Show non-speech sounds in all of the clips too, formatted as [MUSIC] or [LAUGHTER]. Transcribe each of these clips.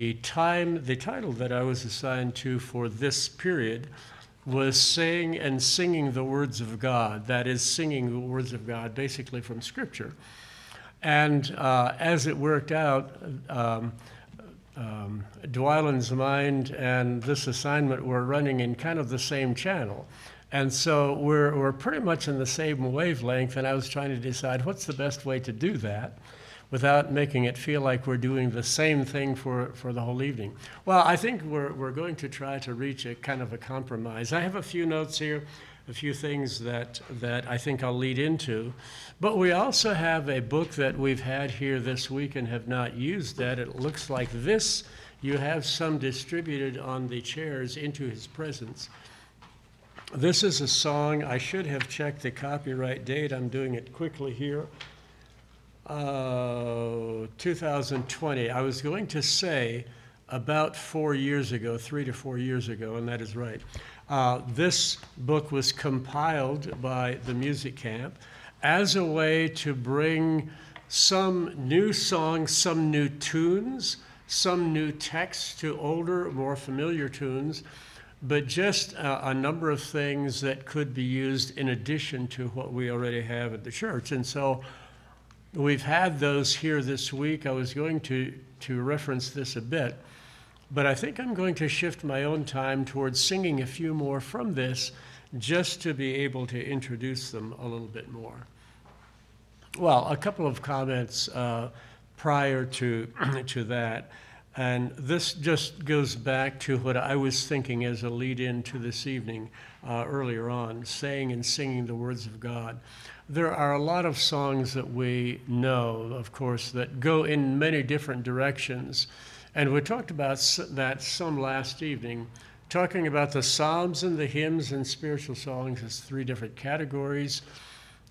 The time, the title that I was assigned to for this period was saying and singing the words of God. That is, singing the words of God basically from Scripture. And uh, as it worked out, um, um, mind and this assignment were running in kind of the same channel. And so we're, we're pretty much in the same wavelength, and I was trying to decide what's the best way to do that without making it feel like we're doing the same thing for, for the whole evening. Well, I think we're, we're going to try to reach a kind of a compromise. I have a few notes here, a few things that, that I think I'll lead into. But we also have a book that we've had here this week and have not used that. It looks like this. You have some distributed on the chairs into his presence. This is a song. I should have checked the copyright date. I'm doing it quickly here. Uh, 2020. I was going to say about four years ago, three to four years ago, and that is right. Uh, this book was compiled by the Music Camp as a way to bring some new songs, some new tunes, some new texts to older, more familiar tunes, but just a, a, number of things that could be used in addition to what we already have at the church. And so we've had those here this week. I was going to, to reference this a bit, but I think I'm going to shift my own time towards singing a few more from this just to be able to introduce them a little bit more. Well, a couple of comments uh, prior to, [CLEARS THROAT] to that. And this just goes back to what I was thinking as a lead in to this evening uh, earlier on, saying and singing the words of God. There are a lot of songs that we know, of course, that go in many different directions. And we talked about that some last evening, talking about the Psalms and the hymns and spiritual songs as three different categories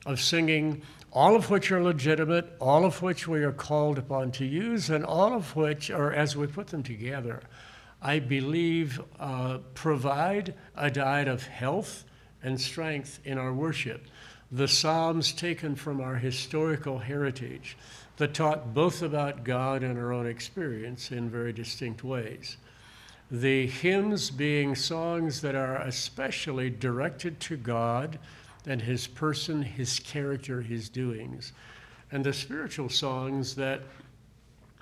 of singing all of which are legitimate, all of which we are called upon to use, and all of which, or as we put them together, I believe uh, provide a diet of health and strength in our worship. The Psalms taken from our historical heritage that taught both about God and our own experience in very distinct ways. The hymns being songs that are especially directed to God and his person, his character, his doings. And the spiritual songs that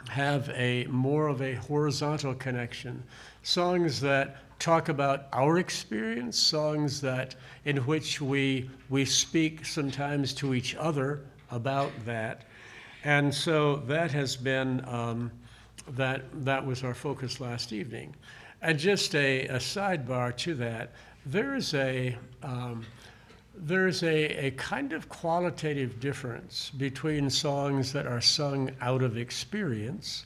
have a more of a horizontal connection, songs that talk about our experience, songs that in which we we speak sometimes to each other about that. And so that has been um, that that was our focus last evening. And just a, a sidebar to that, there is a um, there's a, a kind of qualitative difference between songs that are sung out of experience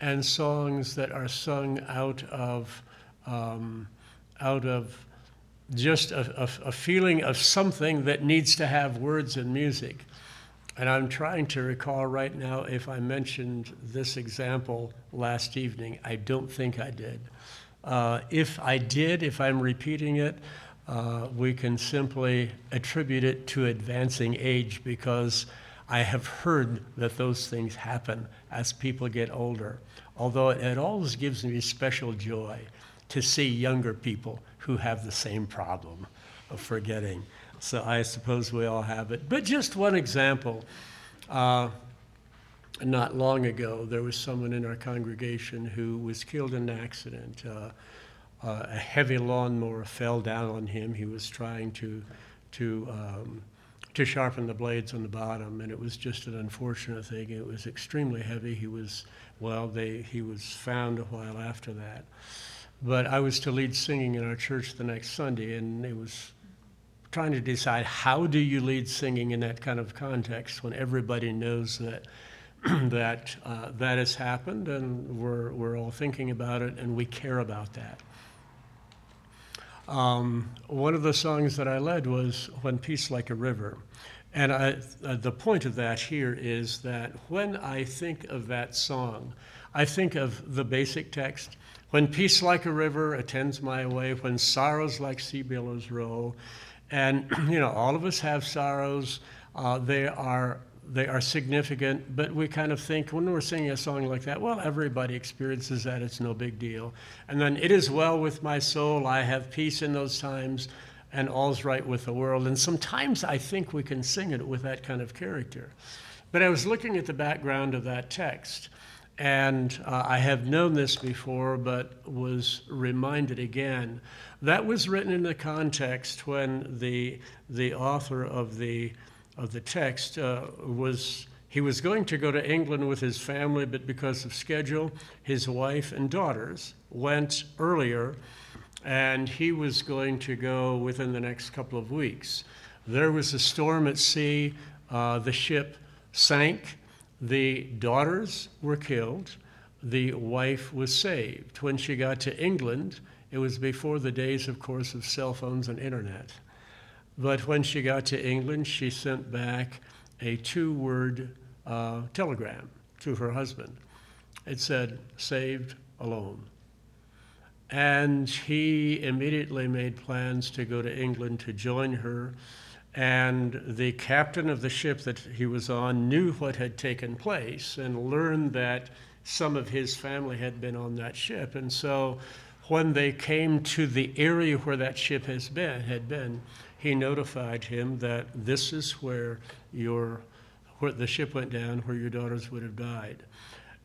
and songs that are sung out of um, out of just a, a, a, feeling of something that needs to have words and music. And I'm trying to recall right now if I mentioned this example last evening. I don't think I did. Uh, if I did, if I'm repeating it, uh, we can simply attribute it to advancing age because I have heard that those things happen as people get older. Although it always gives me special joy to see younger people who have the same problem of forgetting. So I suppose we all have it. But just one example. Uh, not long ago, there was someone in our congregation who was killed in an accident. Uh, uh, a heavy lawnmower fell down on him. He was trying to, to, um, to sharpen the blades on the bottom, and it was just an unfortunate thing. It was extremely heavy. He was, well, they, he was found a while after that. But I was to lead singing in our church the next Sunday, and it was trying to decide how do you lead singing in that kind of context when everybody knows that [CLEARS THROAT] that uh, that has happened and we're, we're all thinking about it and we care about that. Um, one of the songs that I led was When Peace Like a River. And I, uh, the point of that here is that when I think of that song, I think of the basic text. When peace like a river attends my way, when sorrows like sea billows roll. And, [CLEARS THROAT] you know, all of us have sorrows. Uh, they are they are significant, but we kind of think when we're singing a song like that, well, everybody experiences that, it's no big deal. And then, it is well with my soul, I have peace in those times, and all's right with the world. And sometimes I think we can sing it with that kind of character. But I was looking at the background of that text, and uh, I have known this before, but was reminded again. That was written in the context when the, the author of the, of the text uh, was, he was going to go to England with his family, but because of schedule, his wife and daughters went earlier, and he was going to go within the next couple of weeks. There was a storm at sea, uh, the ship sank the daughters were killed, the wife was saved. When she got to England, it was before the days, of course, of cell phones and internet. But when she got to England, she sent back a two word uh, telegram to her husband. It said, saved alone. And he immediately made plans to go to England to join her and the captain of the ship that he was on knew what had taken place and learned that some of his family had been on that ship. And so when they came to the area where that ship has been, had been, he notified him that this is where your where the ship went down, where your daughters would have died.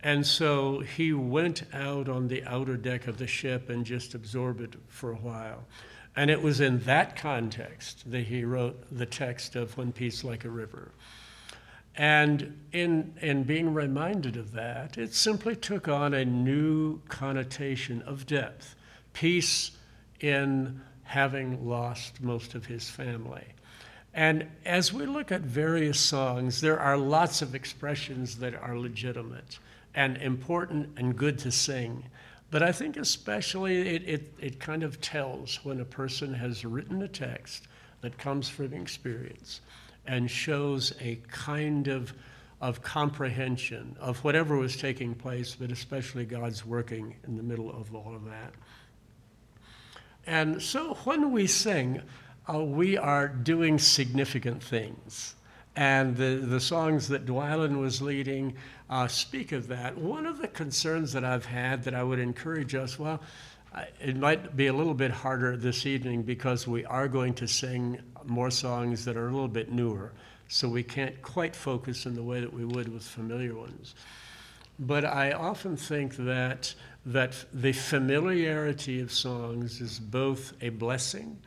And so he went out on the outer deck of the ship and just absorbed it for a while. And it was in that context that he wrote the text of When Peace Like a River. And in, in being reminded of that, it simply took on a new connotation of depth. Peace in having lost most of his family. And as we look at various songs, there are lots of expressions that are legitimate and important and good to sing. But I think especially it, it, it kind of tells when a person has written a text that comes from experience and shows a kind of, of comprehension of whatever was taking place, but especially God's working in the middle of all of that. And so when we sing, uh, we are doing significant things. And the, the songs that Dwylan was leading uh, speak of that. One of the concerns that I've had that I would encourage us, well, it might be a little bit harder this evening because we are going to sing more songs that are a little bit newer. So we can't quite focus in the way that we would with familiar ones. But I often think that, that the familiarity of songs is both a blessing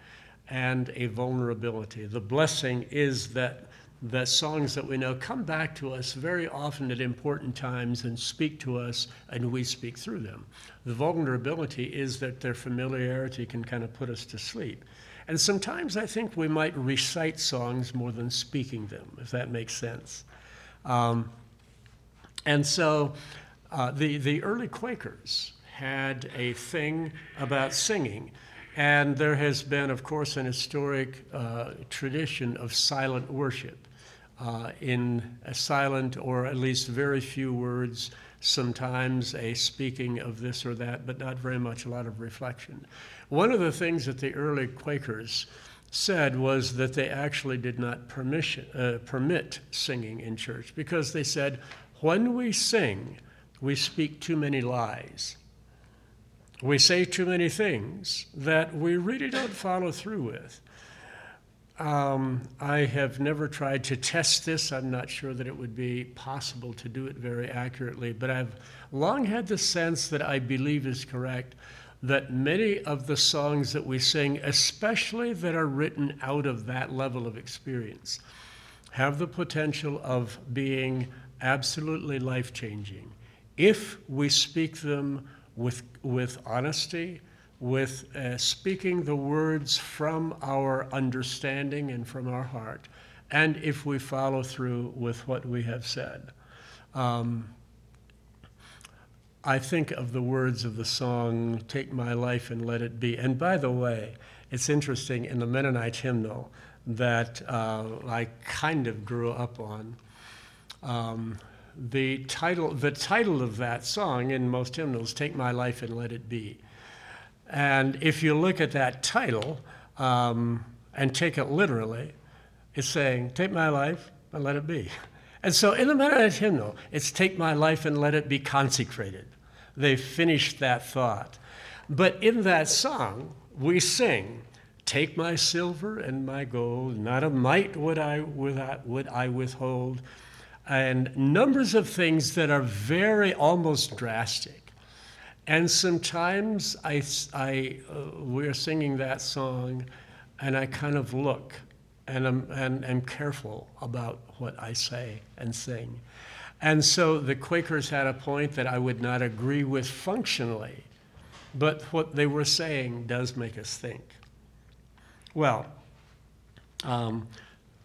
and a vulnerability. The blessing is that the songs that we know come back to us very often at important times and speak to us, and we speak through them. The vulnerability is that their familiarity can kind of put us to sleep. And sometimes I think we might recite songs more than speaking them, if that makes sense. Um, and so uh, the, the early Quakers had a thing about singing. And there has been, of course, an historic uh, tradition of silent worship uh, in a silent or at least very few words, sometimes a speaking of this or that, but not very much a lot of reflection. One of the things that the early Quakers said was that they actually did not permission, uh, permit singing in church because they said, when we sing, we speak too many lies. We say too many things that we really don't follow through with. Um, I have never tried to test this. I'm not sure that it would be possible to do it very accurately, but I've long had the sense that I believe is correct that many of the songs that we sing, especially that are written out of that level of experience, have the potential of being absolutely life changing if we speak them with, with honesty with uh, speaking the words from our understanding and from our heart, and if we follow through with what we have said. Um, I think of the words of the song, Take My Life and Let It Be. And by the way, it's interesting in the Mennonite hymnal that uh, I kind of grew up on. Um, the title, the title of that song in most hymnals, Take My Life and Let It Be. And if you look at that title um, and take it literally, it's saying, Take my life and let it be. And so in the Mennonite hymnal, it's take my life and let it be consecrated. They finished that thought. But in that song, we sing, Take my silver and my gold, not a mite would I, would I, would I withhold, and numbers of things that are very almost drastic. And sometimes I, I, uh, we're singing that song, and I kind of look and I'm and am careful about what I say and sing. And so the Quakers had a point that I would not agree with functionally, but what they were saying does make us think. Well, um,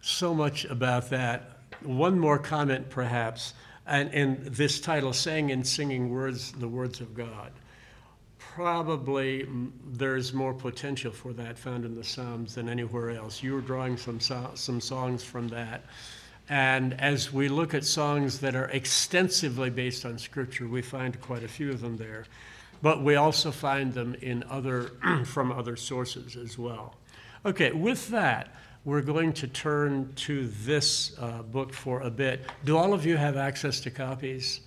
so much about that. One more comment, perhaps, and in this title, Saying and Singing Words, the Words of God. Probably there's more potential for that found in the Psalms than anywhere else. You were drawing some, so- some songs from that. And as we look at songs that are extensively based on Scripture, we find quite a few of them there. But we also find them in other, [CLEARS THROAT] from other sources as well. Okay, with that, we're going to turn to this uh, book for a bit. Do all of you have access to copies?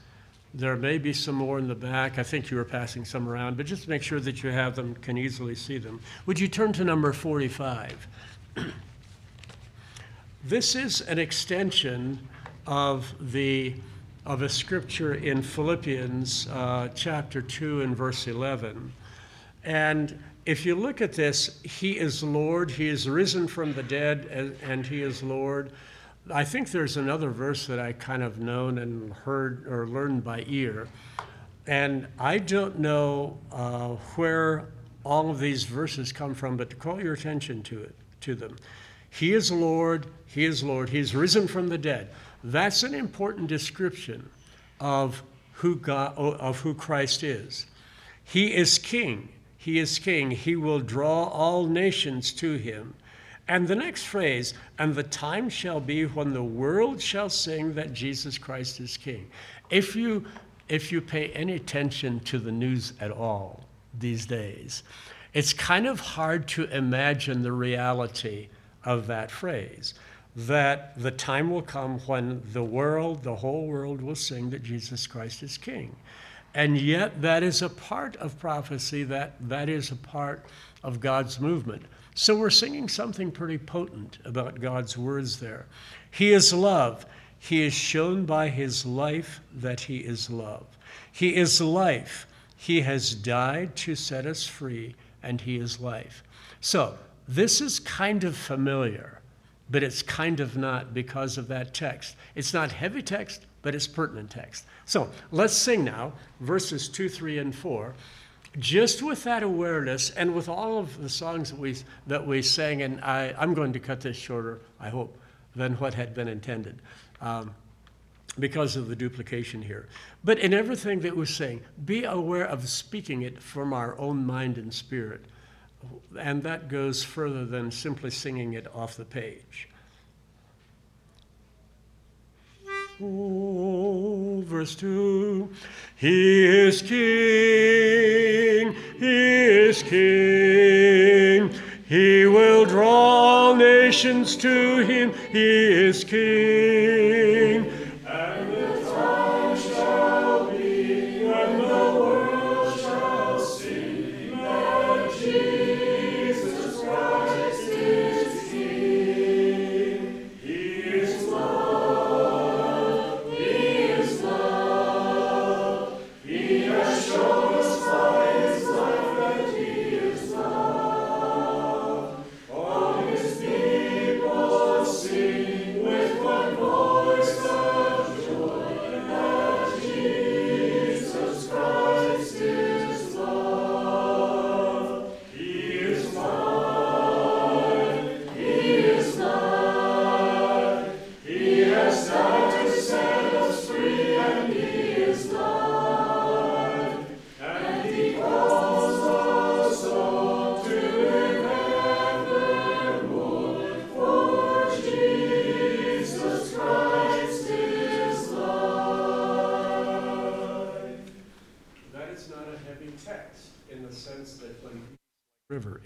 There may be some more in the back. I think you were passing some around, but just make sure that you have them, can easily see them. Would you turn to number 45? [CLEARS THROAT] this is an extension of the of a scripture in Philippians uh, chapter 2 and verse 11. And if you look at this, He is Lord, He is risen from the dead, and, and He is Lord. I think there's another verse that I kind of known and heard or learned by ear. And I don't know uh, where all of these verses come from, but to call your attention to it, to them. He is Lord, He is Lord, He's risen from the dead. That's an important description of who God, of who Christ is. He is King. He is king. He will draw all nations to him. And the next phrase, and the time shall be when the world shall sing that Jesus Christ is king. If you, if you pay any attention to the news at all these days, it's kind of hard to imagine the reality of that phrase that the time will come when the world, the whole world, will sing that Jesus Christ is king. And yet, that is a part of prophecy, that, that is a part of God's movement. So, we're singing something pretty potent about God's words there. He is love. He is shown by his life that he is love. He is life. He has died to set us free, and he is life. So, this is kind of familiar, but it's kind of not because of that text. It's not heavy text, but it's pertinent text. So let's sing now verses 2, 3, and 4. Just with that awareness and with all of the songs that we, that we sang, and I, I'm going to cut this shorter, I hope, than what had been intended. Um, because of the duplication here. But in everything that we sing, be aware of speaking it from our own mind and spirit. And that goes further than simply singing it off the page. Verse 2 He is King, He is King. He will draw nations to Him, He is King.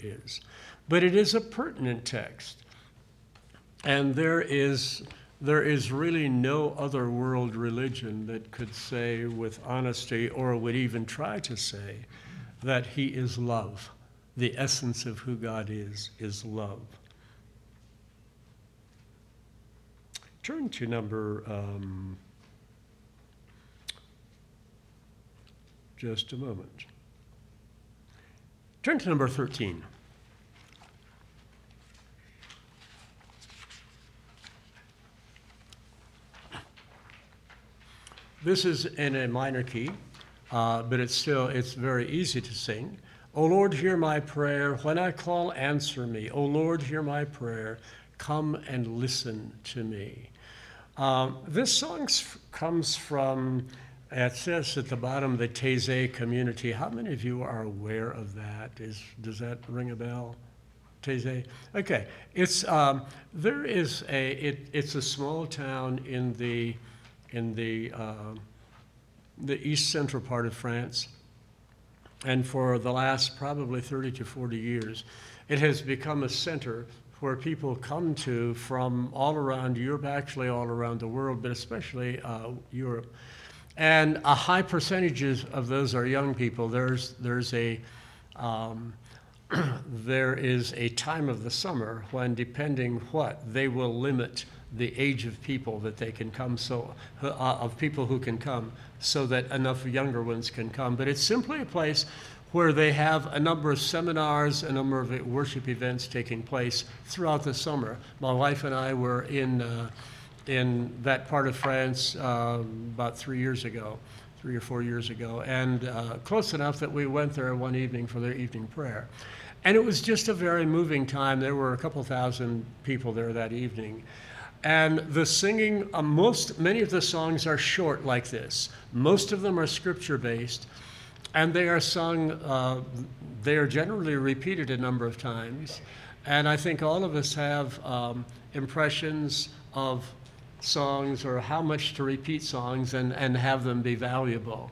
Is. But it is a pertinent text. And there is there is really no other world religion that could say with honesty or would even try to say that He is love. The essence of who God is, is love. Turn to number, um, just a moment. Turn to number 13. This is in a minor key, uh, but it's still it's very easy to sing. O Lord, hear my prayer. When I call, answer me. O Lord, hear my prayer. Come and listen to me. Um, this song comes from, it says at the bottom, the Taizé community. How many of you are aware of that? Is, does that ring a bell? Taizé? Okay. It's, um, there is a, it, it's a small town in the, in the, uh, the east central part of France. And for the last probably 30 to 40 years, it has become a center where people come to from all around Europe, actually all around the world, but especially uh, Europe. And a high percentage of those are young people. There's, there's a, um, [CLEARS THROAT] there is a time of the summer when, depending what, they will limit the age of people that they can come, so uh, of people who can come, so that enough younger ones can come. But it's simply a place where they have a number of seminars, a number of worship events taking place throughout the summer. My wife and I were in uh, in that part of France uh, about three years ago, three or four years ago, and uh, close enough that we went there one evening for their evening prayer. And it was just a very moving time. There were a couple thousand people there that evening. And the singing, uh, most, many of the songs are short like this. Most of them are scripture based, and they are sung, uh, they are generally repeated a number of times. And I think all of us have um, impressions of songs or how much to repeat songs and, and have them be valuable.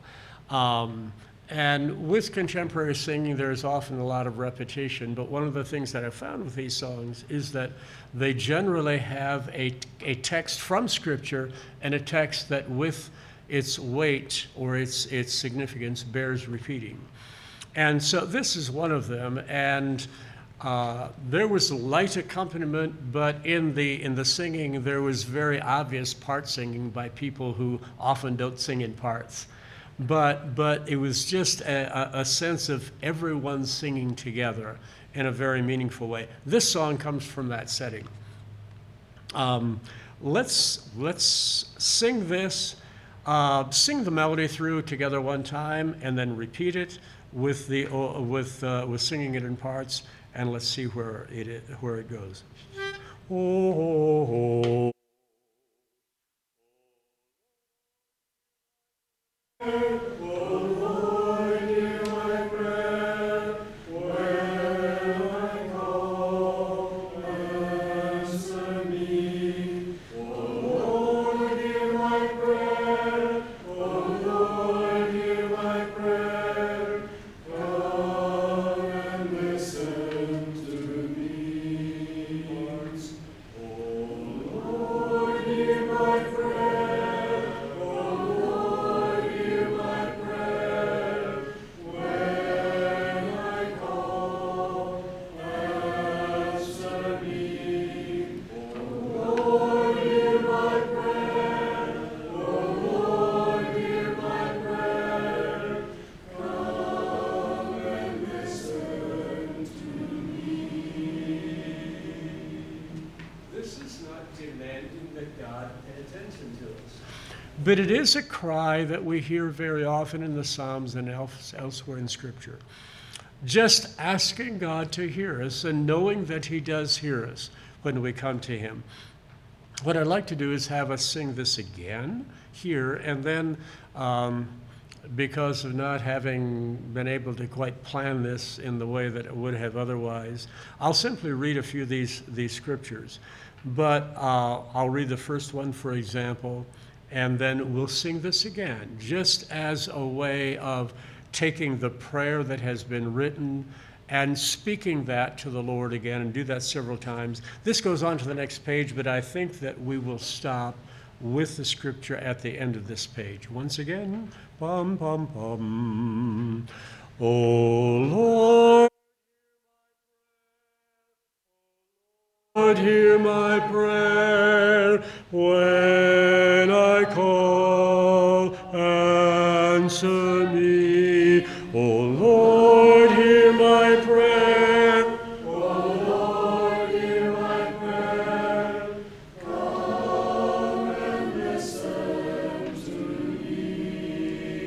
Um, and with contemporary singing, there's often a lot of repetition, but one of the things that I've found with these songs is that they generally have a, a text from Scripture and a text that, with its weight or its, its significance, bears repeating. And so this is one of them. And uh, there was light accompaniment, but in the, in the singing, there was very obvious part singing by people who often don't sing in parts but, but it was just a, a sense of everyone singing together in a very meaningful way. This song comes from that setting. Um, let's, let's sing this, uh, sing the melody through together one time, and then repeat it with, the, uh, with, uh, with singing it in parts, and let's see where it, where it goes. Oh, oh, But it is a cry that we hear very often in the Psalms and elsewhere in Scripture. Just asking God to hear us and knowing that He does hear us when we come to Him. What I'd like to do is have us sing this again here, and then um, because of not having been able to quite plan this in the way that it would have otherwise, I'll simply read a few of these, these scriptures. But uh, I'll read the first one, for example and then we'll sing this again, just as a way of taking the prayer that has been written and speaking that to the Lord again and do that several times. This goes on to the next page, but I think that we will stop with the scripture at the end of this page. Once again, pum pum pum. Oh Lord. Lord, hear my prayer when answer me. O Lord, hear my prayer. O Lord, hear my prayer. Come and listen to me.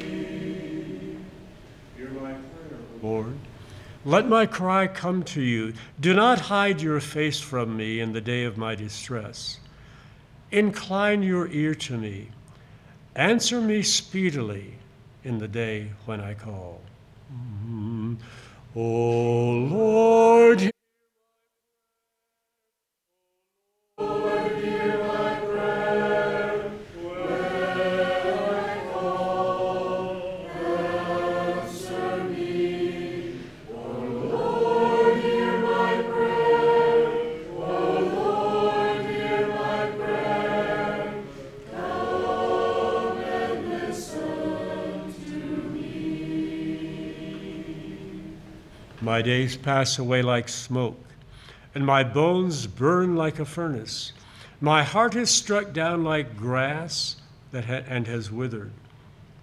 Hear my prayer, Lord. Let my cry come to you. Do not hide your face from me in the day of my distress. Incline your ear to me. Answer me speedily in the day when I call. Mm. O Lord, days pass away like smoke, and my bones burn like a furnace. My heart is struck down like grass that ha- and has withered.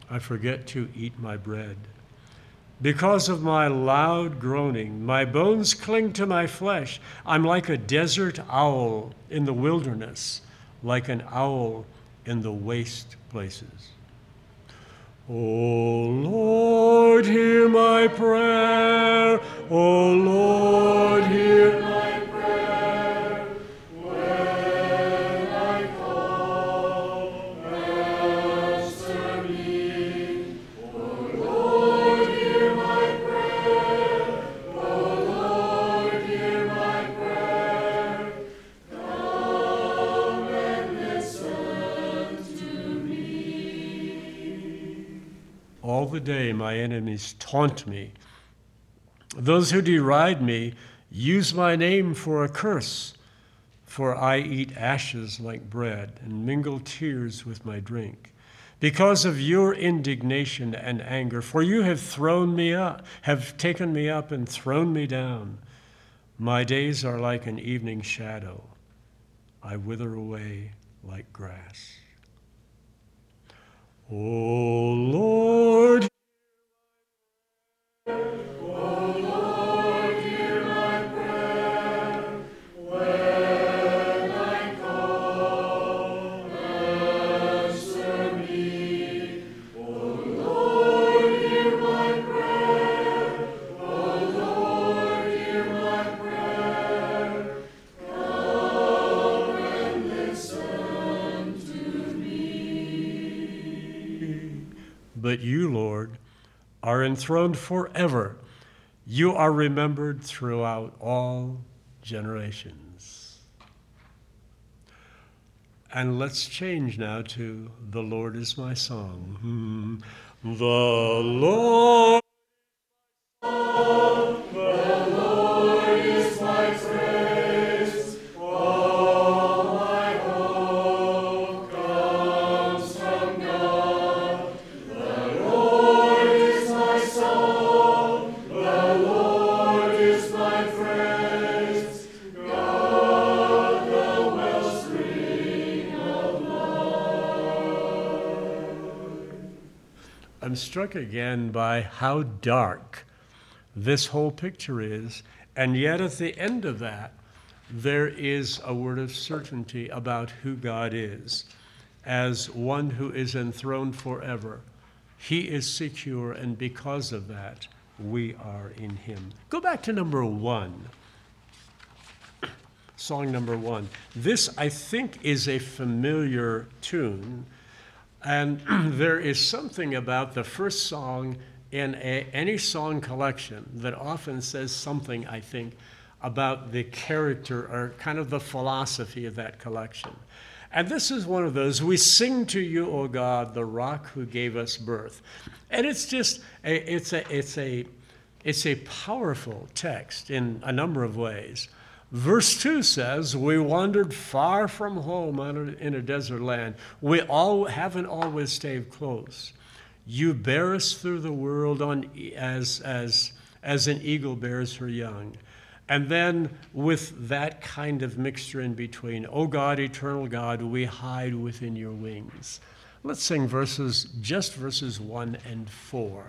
I forget to eat my bread. Because of my loud groaning, my bones cling to my flesh. I'm like a desert owl in the wilderness, like an owl in the waste places. O Lord, hear my prayer. O Lord, hear my prayer. When I call, answer me. O Lord, hear my prayer. O Lord, hear my prayer. Come and listen to me. All the day my enemies taunt me. Those who deride me use my name for a curse, for I eat ashes like bread and mingle tears with my drink. Because of your indignation and anger, for you have thrown me up, have taken me up and thrown me down. My days are like an evening shadow. I wither away like grass. O Lord, are enthroned forever. You are remembered throughout all generations. And let's change now to The Lord is my song. Hmm. The Lord. Struck again by how dark this whole picture is, and yet at the end of that, there is a word of certainty about who God is as one who is enthroned forever. He is secure, and because of that, we are in Him. Go back to number one. Song number one. This, I think, is a familiar tune, and [CLEARS THROAT] there is something about the first song in a, any song collection that often says something, I think, about the character or kind of the philosophy of that collection. And this is one of those we sing to you, O God, the rock who gave us birth. And it's just a, it's a it's a It's a powerful text in a number of ways. Verse 2 says, We wandered far from home in a desert land. We all haven't always stayed close. You bear us through the world on, as, as, as an eagle bears her young. And then, with that kind of mixture in between, O God, eternal God, we hide within your wings. Let's sing verses, just verses 1 and 4.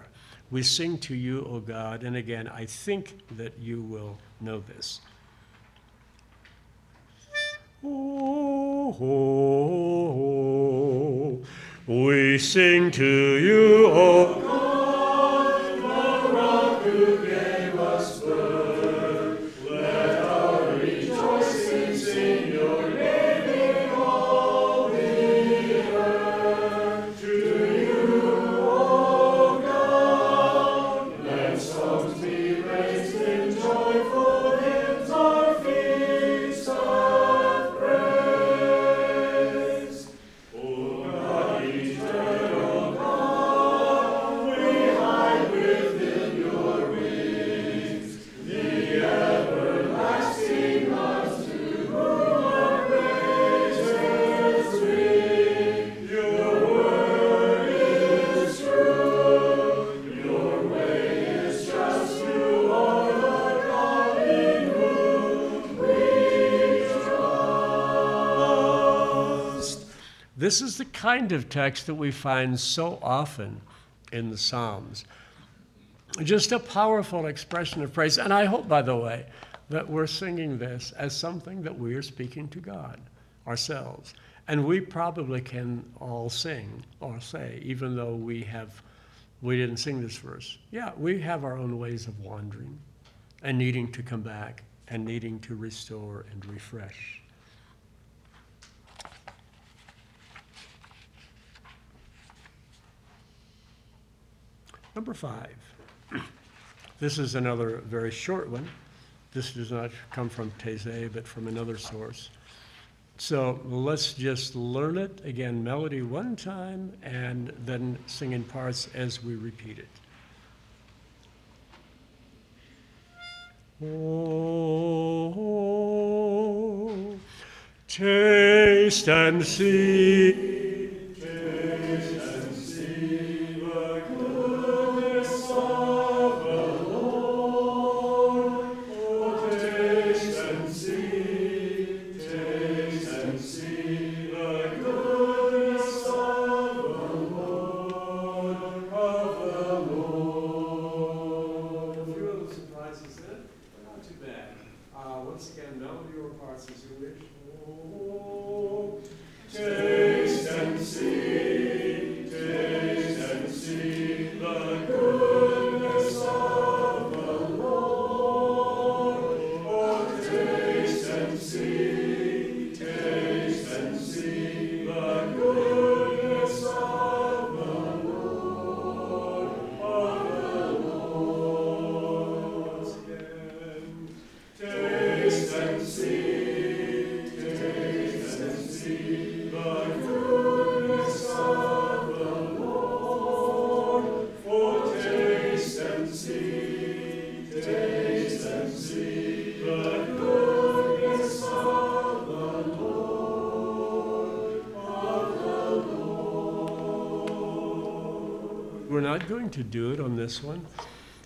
We sing to you, O God, and again, I think that you will know this. Oh, oh, oh, we sing to you, O This is the kind of text that we find so often in the Psalms. Just a powerful expression of praise. And I hope, by the way, that we're singing this as something that we are speaking to God ourselves. And we probably can all sing or say, even though we have we didn't sing this verse. Yeah, we have our own ways of wandering and needing to come back and needing to restore and refresh. Number five. This is another very short one. This does not come from Taizé, but from another source. So let's just learn it again, melody one time, and then sing in parts as we repeat it. Oh, taste and see to do it on this one,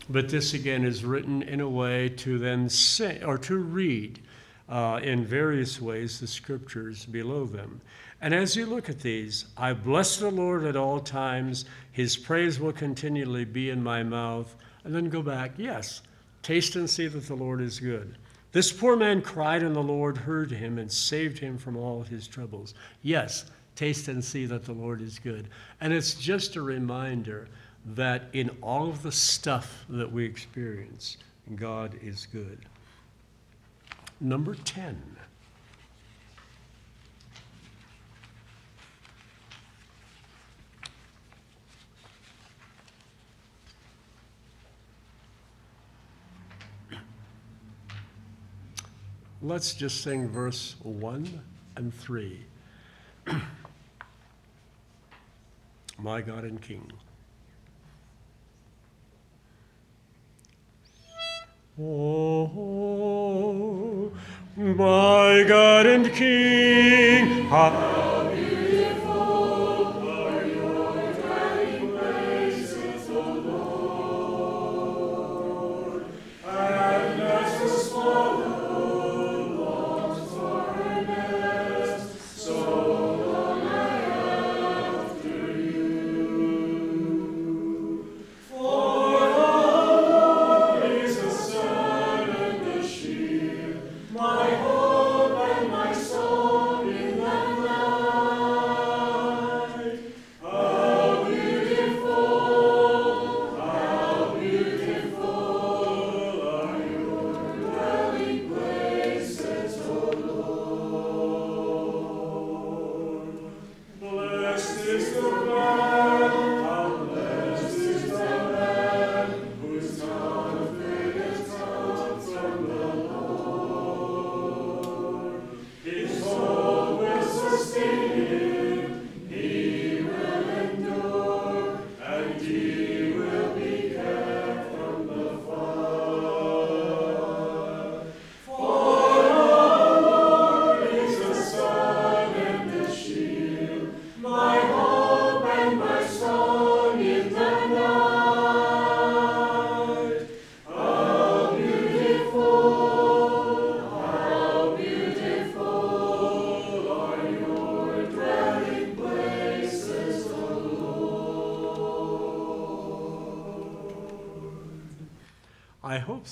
but this again is written in a way to then say or to read uh, in various ways the scriptures below them. And as you look at these, I bless the Lord at all times, his praise will continually be in my mouth. And then go back, yes, taste and see that the Lord is good. This poor man cried, and the Lord heard him and saved him from all his troubles. Yes, taste and see that the Lord is good. And it's just a reminder that in all of the stuff that we experience, God is good. Number 10. Let's just sing verse 1 and 3. [CLEARS THROAT] My God and King. Oh, my God and King,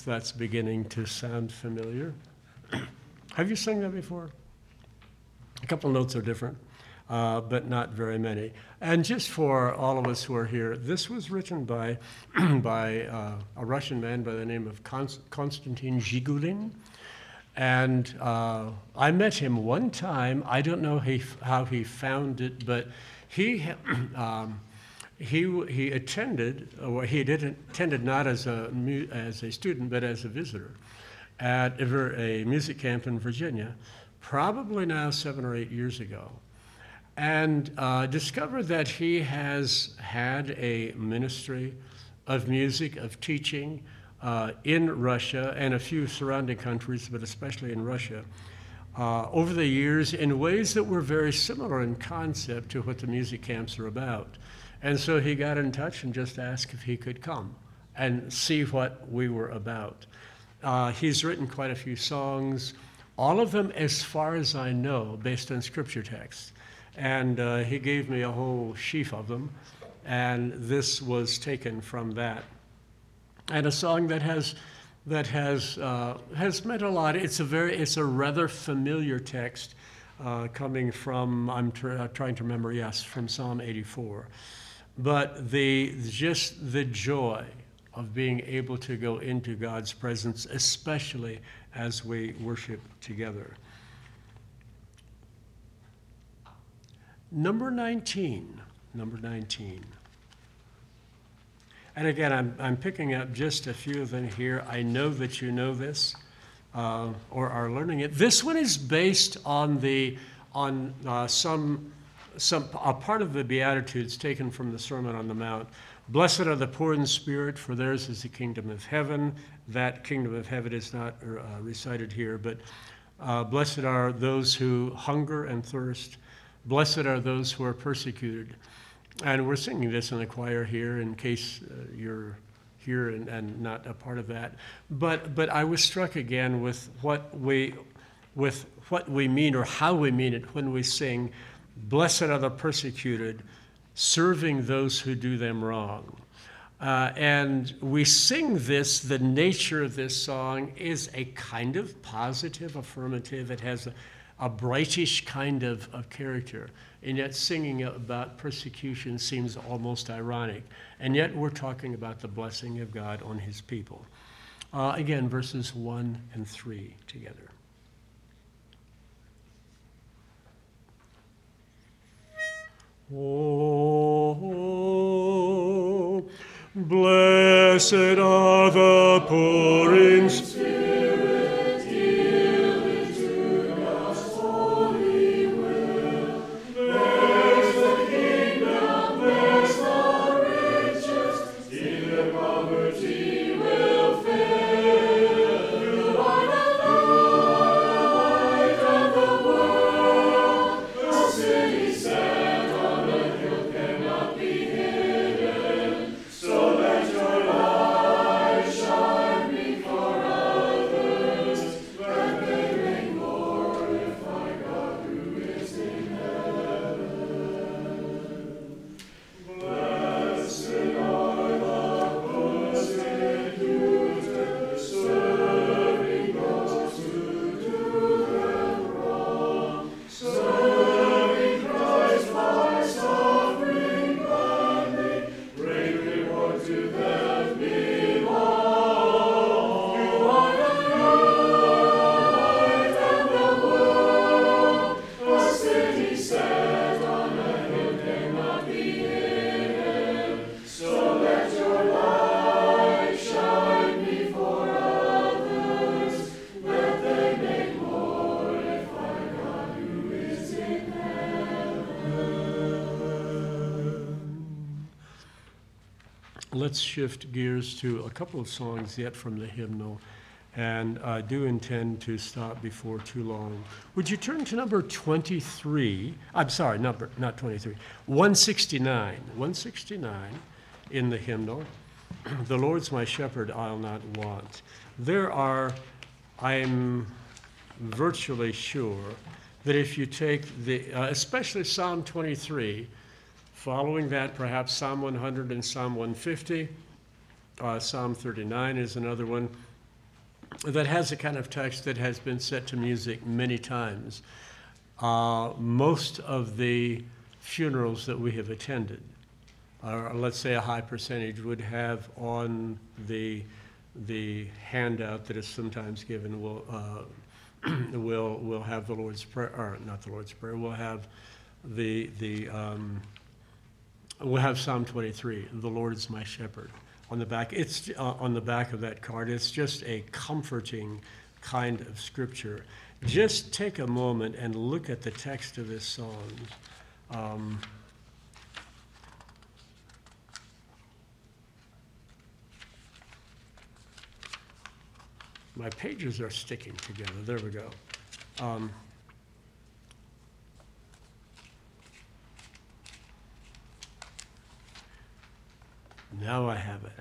That's beginning to sound familiar. [CLEARS THROAT] Have you sung that before? A couple notes are different, uh, but not very many. And just for all of us who are here, this was written by, [CLEARS THROAT] by uh, a Russian man by the name of Konst- Konstantin Zhigulin. And uh, I met him one time. I don't know he, how he found it, but he, [CLEARS THROAT] um, he, he attended, or he did attended not as a, as a student, but as a visitor at a a music camp in Virginia, probably now seven or eight years ago, and uh, discovered that he has had a ministry of music, of teaching uh, in Russia and a few surrounding countries, but especially in Russia, uh, over the years in ways that were very similar in concept to what the music camps are about. And so he got in touch and just asked if he could come and see what we were about. Uh, he's written quite a few songs, all of them, as far as I know, based on scripture texts. And uh, he gave me a whole sheaf of them, and this was taken from that. And a song that has that has uh, has meant a lot. It's a very it's a rather familiar text uh, coming from I'm tr- trying to remember yes from Psalm 84, but the just the joy of being able to go into God's presence, especially as we worship together. Number 19, number 19. And again, I'm, I'm picking up just a few of them here. I know that you know this uh, or are learning it. This one is based on the on uh, some some a part of the Beatitudes taken from the Sermon on the Mount. Blessed are the poor in spirit, for theirs is the kingdom of heaven. That kingdom of heaven is not uh, recited here, but uh, blessed are those who hunger and thirst. Blessed are those who are persecuted. And we're singing this in the choir here in case uh, you're here and, and not a part of that. But, but I was struck again with what we, with what we mean or how we mean it when we sing, Blessed are the persecuted, serving those who do them wrong. Uh, and we sing this, the nature of this song is a kind of positive affirmative. It has a, a brightish kind of, of character. And yet, singing about persecution seems almost ironic. And yet, we're talking about the blessing of God on his people. Uh, again, verses 1 and 3 together. Oh, blessed are the poor in spirit, let's shift gears to a couple of songs yet from the hymnal, and I do intend to stop before too long. Would you turn to number 23? I'm sorry, number, not 23, 169. 169 in the hymnal. [CLEARS THROAT] The Lord's my shepherd, I'll not want. There are, I'm virtually sure, that if you take the, uh, especially Psalm 23, following that, perhaps Psalm 100 and Psalm 150, uh, Psalm 39 is another one that has a kind of text that has been set to music many times. Uh, most of the funerals that we have attended or let's say a high percentage, would have on the, the handout that is sometimes given, will, uh, [CLEARS THROAT] will, will have the Lord's Prayer, or not the Lord's Prayer, will have the, the, um, we'll have Psalm 23, the Lord is my shepherd, on the back. It's uh, on the back of that card. It's just a comforting kind of scripture. Just take a moment and look at the text of this song. Um, My pages are sticking together. There we go. Um, now I have it.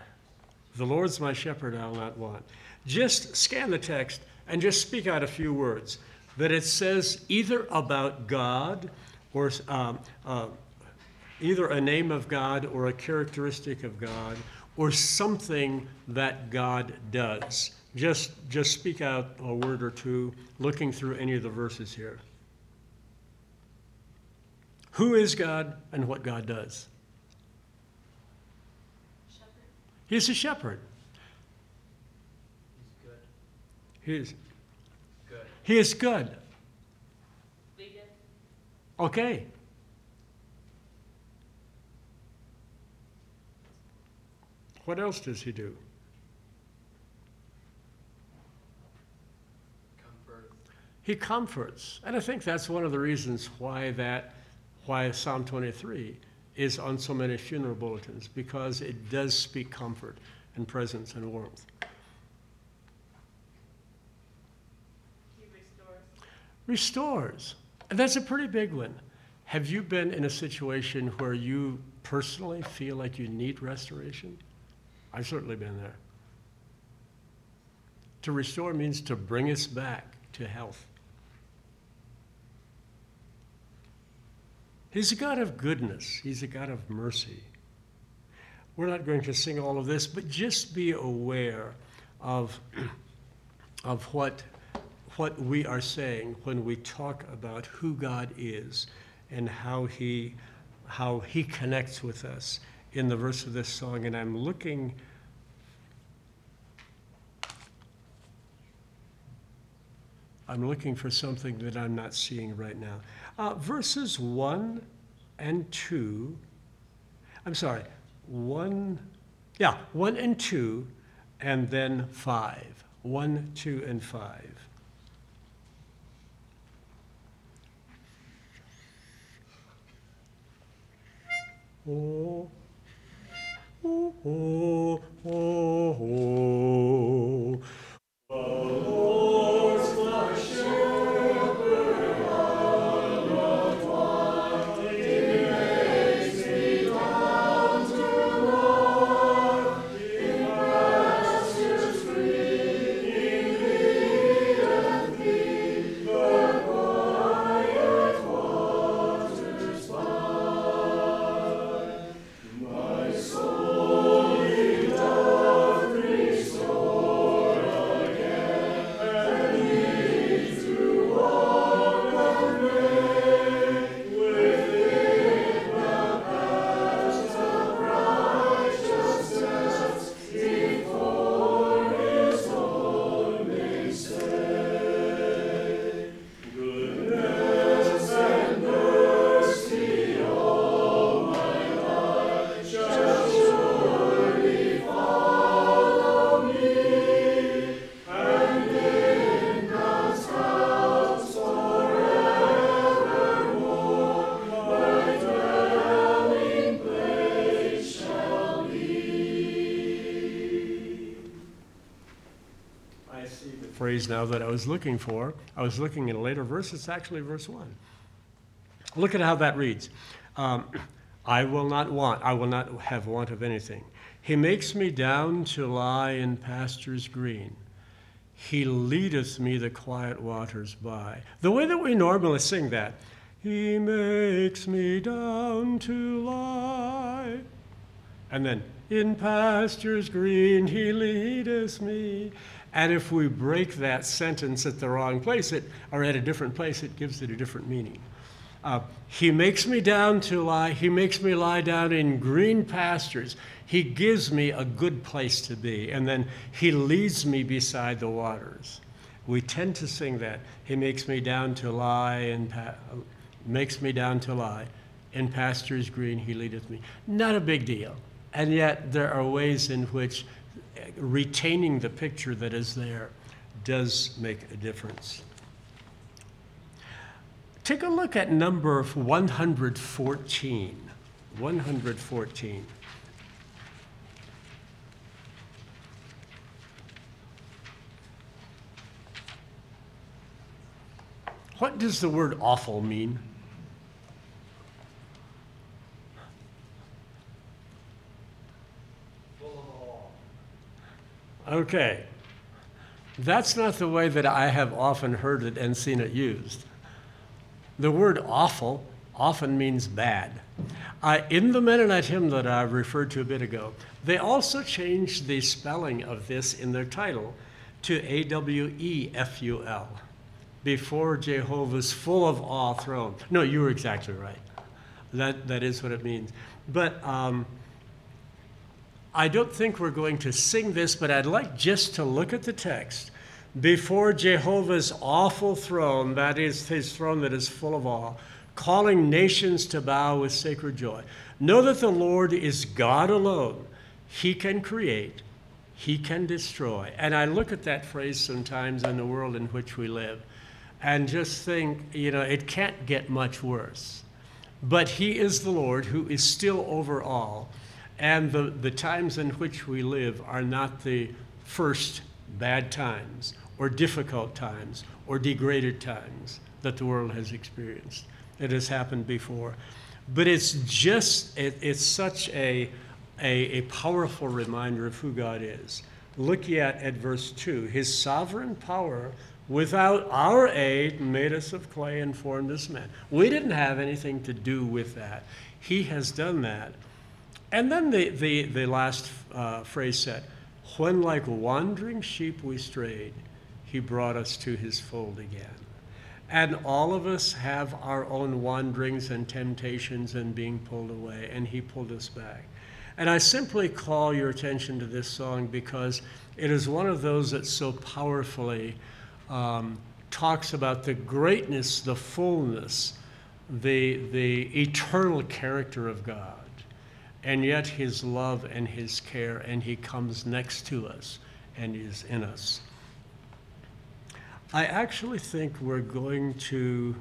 The Lord's my shepherd, I'll not want. Just scan the text and just speak out a few words that it says either about God or um, uh, either a name of God or a characteristic of God or something that God does. Just, just speak out a word or two looking through any of the verses here. Who is God and what God does? Shepherd. He's a shepherd. He's good. He is good. He is good. Vegan. Okay. What else does he do? He comforts. And I think that's one of the reasons why that, why Psalm 23 is on so many funeral bulletins, because it does speak comfort and presence and warmth. He restores. Restores. And that's a pretty big one. Have you been in a situation where you personally feel like you need restoration? I've certainly been there. To restore means to bring us back to health. He's a God of goodness, He's a God of mercy. We're not going to sing all of this, but just be aware of, [CLEARS THROAT] of what, what we are saying when we talk about who God is and how he, how he connects with us in the verse of this song. And I'm looking. I'm looking for something that I'm not seeing right now. Uh, verses 1 and 2, I'm sorry, 1, yeah, 1 and 2, and then 5. 1, 2, and 5. Oh, oh, oh, oh, oh. Phrase now that I was looking for. I was looking at a later verse, it's actually verse 1. Look at how that reads. Um, I will not want, I will not have want of anything. He makes me down to lie in pastures green. He leadeth me the quiet waters by. The way that we normally sing that, He makes me down to lie. And then, in pastures green, He leadeth me. And if we break that sentence at the wrong place, it, or at a different place, it gives it a different meaning. Uh, he makes me down to lie. He makes me lie down in green pastures. He gives me a good place to be. And then he leads me beside the waters. We tend to sing that. He makes me down to lie and pa- makes me down to lie. In pastures green, he leadeth me. Not a big deal. And yet, there are ways in which retaining the picture that is there does make a difference. Take a look at number 114. 114. What does the word awful mean? Okay. That's not the way that I have often heard it and seen it used. The word awful often means bad. In the Mennonite hymn that I referred to a bit ago, they also changed the spelling of this in their title to A W E F U L, before Jehovah's full of awe throne. No, you were exactly right. That, that is what it means. But um, I don't think we're going to sing this, but I'd like just to look at the text. Before Jehovah's awful throne, that is his throne that is full of awe, calling nations to bow with sacred joy. Know that the Lord is God alone. He can create, He can destroy. And I look at that phrase sometimes in the world in which we live and just think, you know, it can't get much worse. But He is the Lord who is still over all. And the, the times in which we live are not the first bad times or difficult times or degraded times that the world has experienced. It has happened before. But it's just, it, it's such a, a, a powerful reminder of who God is. Look yet at verse 2. His sovereign power, without our aid, made us of clay and formed us man. We didn't have anything to do with that. He has done that. And then the, the, the last uh, phrase said, When like wandering sheep we strayed, he brought us to his fold again. And all of us have our own wanderings and temptations and being pulled away, and he pulled us back. And I simply call your attention to this song because it is one of those that so powerfully um, talks about the greatness, the fullness, the, the eternal character of God and yet his love and his care, and he comes next to us and is in us. I actually think we're going to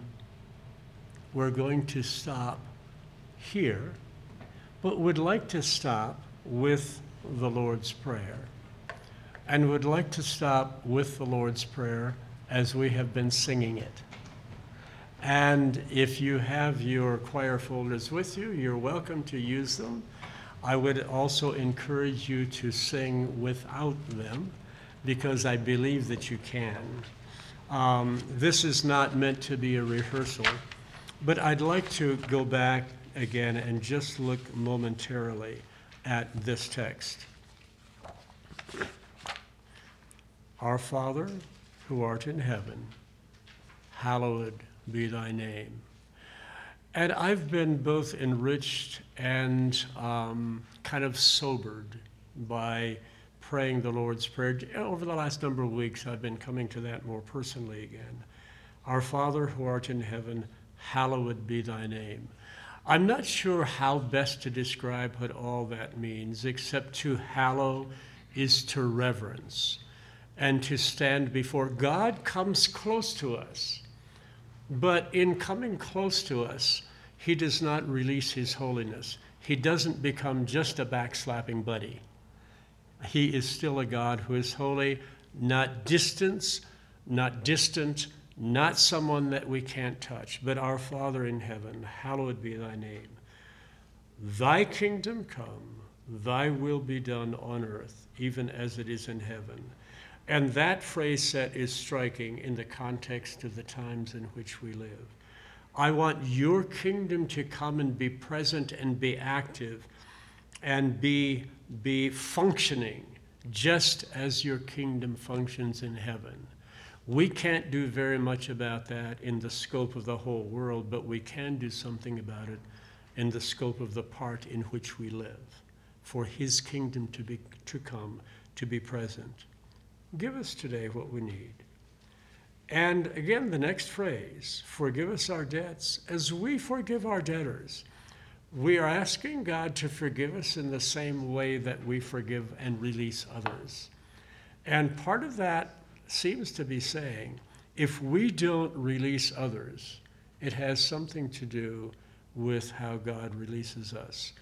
we're going to stop here, but would like to stop with the Lord's Prayer. And would like to stop with the Lord's Prayer as we have been singing it. And if you have your choir folders with you, you're welcome to use them. I would also encourage you to sing without them because I believe that you can. Um, this is not meant to be a rehearsal, but I'd like to go back again and just look momentarily at this text. Our Father, who art in heaven, hallowed be thy name. And I've been both enriched and um, kind of sobered by praying the Lord's Prayer. Over the last number of weeks, I've been coming to that more personally again. Our Father who art in heaven, hallowed be thy name. I'm not sure how best to describe what all that means, except to hallow is to reverence and to stand before. God comes close to us. But in coming close to us, he does not release his holiness. He doesn't become just a backslapping buddy. He is still a God who is holy, not distance, not distant, not someone that we can't touch, but our Father in heaven, hallowed be thy name. Thy kingdom come, thy will be done on earth, even as it is in heaven. And that phrase set is striking in the context of the times in which we live. I want your kingdom to come and be present and be active and be, be functioning just as your kingdom functions in heaven. We can't do very much about that in the scope of the whole world, but we can do something about it in the scope of the part in which we live, for his kingdom to, be, to come, to be present. Give us today what we need. And again, the next phrase forgive us our debts as we forgive our debtors. We are asking God to forgive us in the same way that we forgive and release others. And part of that seems to be saying if we don't release others, it has something to do with how God releases us.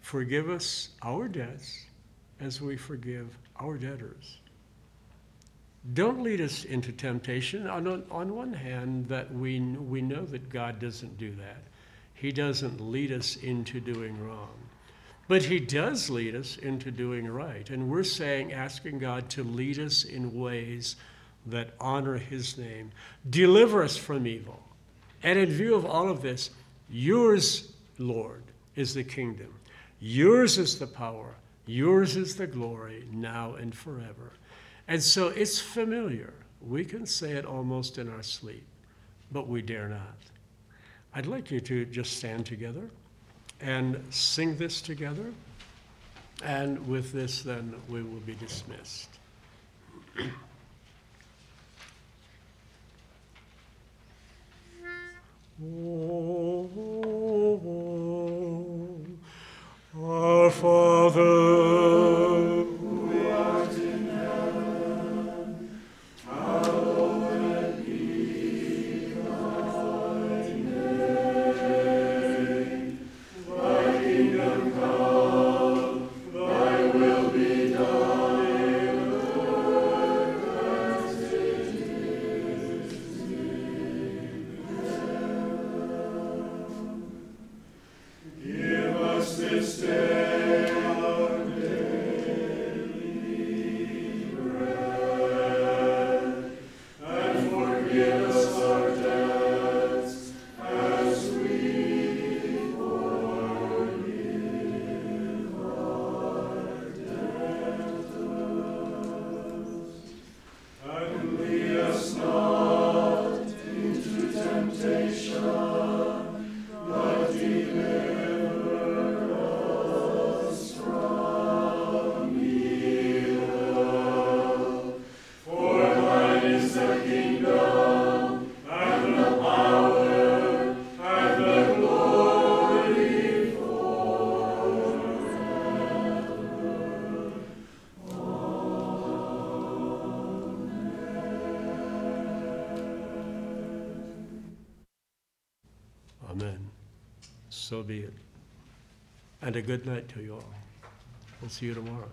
Forgive us our debts as we forgive our debtors. Don't lead us into temptation. On, on one hand, that we, we know that God doesn't do that. He doesn't lead us into doing wrong. But he does lead us into doing right. And we're saying, asking God to lead us in ways that honor his name. Deliver us from evil. And in view of all of this, yours, Lord, is the kingdom. Yours is the power. Yours is the glory, now and forever. And so it's familiar. We can say it almost in our sleep, but we dare not. I'd like you to just stand together and sing this together. And with this, then, we will be dismissed. [CLEARS THROAT] Oh, our Father. So be it. And a good night to you all. We'll see you tomorrow.